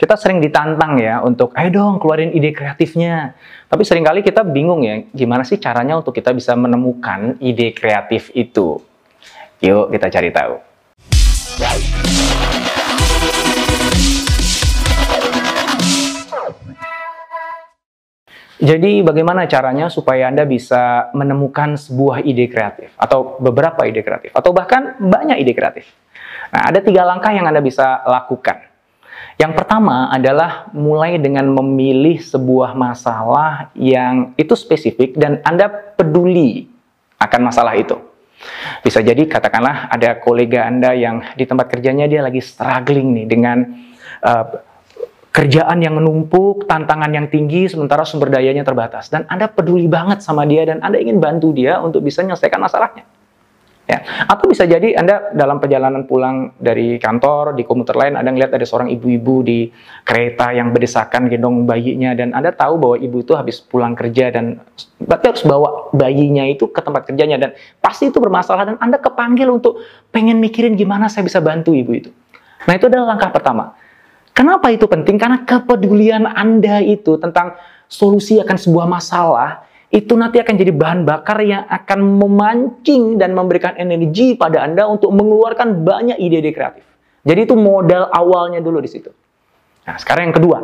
kita sering ditantang ya untuk, ayo dong keluarin ide kreatifnya. Tapi sering kali kita bingung ya, gimana sih caranya untuk kita bisa menemukan ide kreatif itu. Yuk kita cari tahu. Jadi bagaimana caranya supaya Anda bisa menemukan sebuah ide kreatif atau beberapa ide kreatif atau bahkan banyak ide kreatif? Nah, ada tiga langkah yang Anda bisa lakukan. Yang pertama adalah mulai dengan memilih sebuah masalah yang itu spesifik dan Anda peduli akan masalah itu. Bisa jadi katakanlah ada kolega Anda yang di tempat kerjanya dia lagi struggling nih dengan uh, kerjaan yang menumpuk, tantangan yang tinggi, sementara sumber dayanya terbatas. Dan Anda peduli banget sama dia dan Anda ingin bantu dia untuk bisa menyelesaikan masalahnya. Ya. Atau bisa jadi Anda dalam perjalanan pulang dari kantor, di komuter lain, Anda melihat ada seorang ibu-ibu di kereta yang berdesakan gendong bayinya, dan Anda tahu bahwa ibu itu habis pulang kerja dan berarti harus bawa bayinya itu ke tempat kerjanya, dan pasti itu bermasalah, dan Anda kepanggil untuk pengen mikirin gimana saya bisa bantu ibu itu. Nah itu adalah langkah pertama. Kenapa itu penting? Karena kepedulian Anda itu tentang solusi akan sebuah masalah itu nanti akan jadi bahan bakar yang akan memancing dan memberikan energi pada Anda untuk mengeluarkan banyak ide-ide kreatif. Jadi itu modal awalnya dulu di situ. Nah, sekarang yang kedua.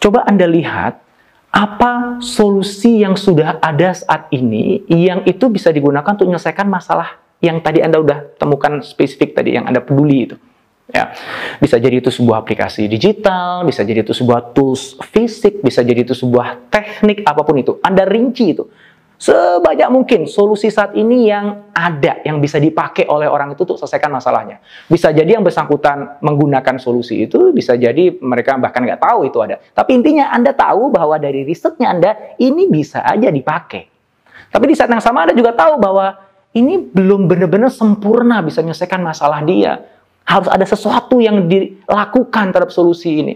Coba Anda lihat apa solusi yang sudah ada saat ini yang itu bisa digunakan untuk menyelesaikan masalah yang tadi Anda udah temukan spesifik tadi yang Anda peduli itu. Ya, bisa jadi itu sebuah aplikasi digital, bisa jadi itu sebuah tools fisik, bisa jadi itu sebuah teknik apa pun itu. Anda rinci itu sebanyak mungkin solusi saat ini yang ada yang bisa dipakai oleh orang itu untuk selesaikan masalahnya. Bisa jadi yang bersangkutan menggunakan solusi itu, bisa jadi mereka bahkan nggak tahu itu ada. Tapi intinya Anda tahu bahwa dari risetnya Anda ini bisa aja dipakai. Tapi di saat yang sama Anda juga tahu bahwa ini belum benar-benar sempurna bisa menyelesaikan masalah dia harus ada sesuatu yang dilakukan terhadap solusi ini.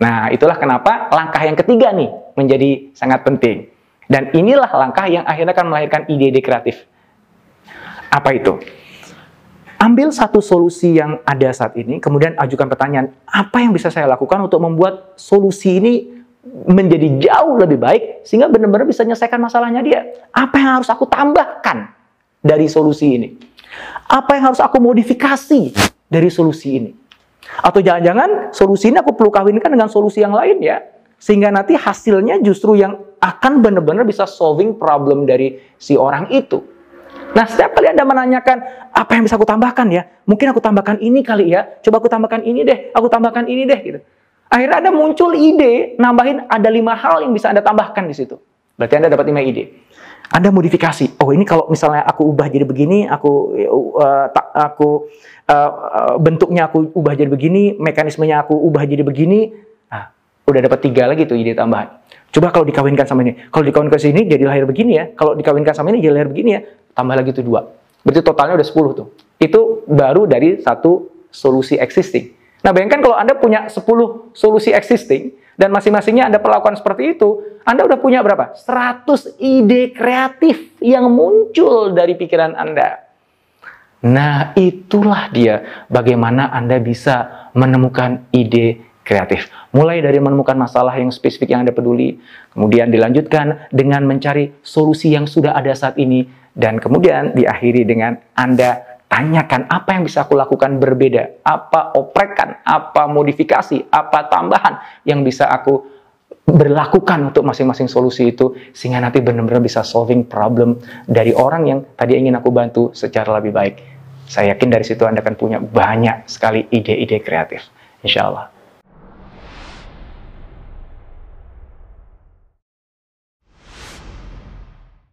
Nah, itulah kenapa langkah yang ketiga nih menjadi sangat penting. Dan inilah langkah yang akhirnya akan melahirkan ide-ide kreatif. Apa itu? Ambil satu solusi yang ada saat ini, kemudian ajukan pertanyaan, apa yang bisa saya lakukan untuk membuat solusi ini menjadi jauh lebih baik, sehingga benar-benar bisa menyelesaikan masalahnya dia. Apa yang harus aku tambahkan dari solusi ini? Apa yang harus aku modifikasi dari solusi ini. Atau jangan-jangan solusi ini aku perlu kawinkan dengan solusi yang lain ya. Sehingga nanti hasilnya justru yang akan benar-benar bisa solving problem dari si orang itu. Nah, setiap kali Anda menanyakan, apa yang bisa aku tambahkan ya? Mungkin aku tambahkan ini kali ya. Coba aku tambahkan ini deh, aku tambahkan ini deh. gitu. Akhirnya Anda muncul ide, nambahin ada lima hal yang bisa Anda tambahkan di situ. Berarti Anda dapat lima ide. Anda modifikasi. Oh ini kalau misalnya aku ubah jadi begini, aku uh, ta, aku uh, bentuknya aku ubah jadi begini, mekanismenya aku ubah jadi begini. Nah, udah dapat tiga lagi tuh ide tambahan. Coba kalau dikawinkan sama ini. Kalau dikawinkan sini jadi lahir begini ya. Kalau dikawinkan sama ini jadi lahir begini ya. Tambah lagi tuh dua. Berarti totalnya udah 10 tuh. Itu baru dari satu solusi existing. Nah, bayangkan kalau Anda punya 10 solusi existing, dan masing-masingnya Anda perlakukan seperti itu, Anda udah punya berapa? 100 ide kreatif yang muncul dari pikiran Anda. Nah, itulah dia bagaimana Anda bisa menemukan ide kreatif. Mulai dari menemukan masalah yang spesifik yang Anda peduli, kemudian dilanjutkan dengan mencari solusi yang sudah ada saat ini, dan kemudian diakhiri dengan Anda tanyakan apa yang bisa aku lakukan berbeda, apa oprekan, apa modifikasi, apa tambahan yang bisa aku berlakukan untuk masing-masing solusi itu sehingga nanti benar-benar bisa solving problem dari orang yang tadi ingin aku bantu secara lebih baik. Saya yakin dari situ Anda akan punya banyak sekali ide-ide kreatif. Insya Allah.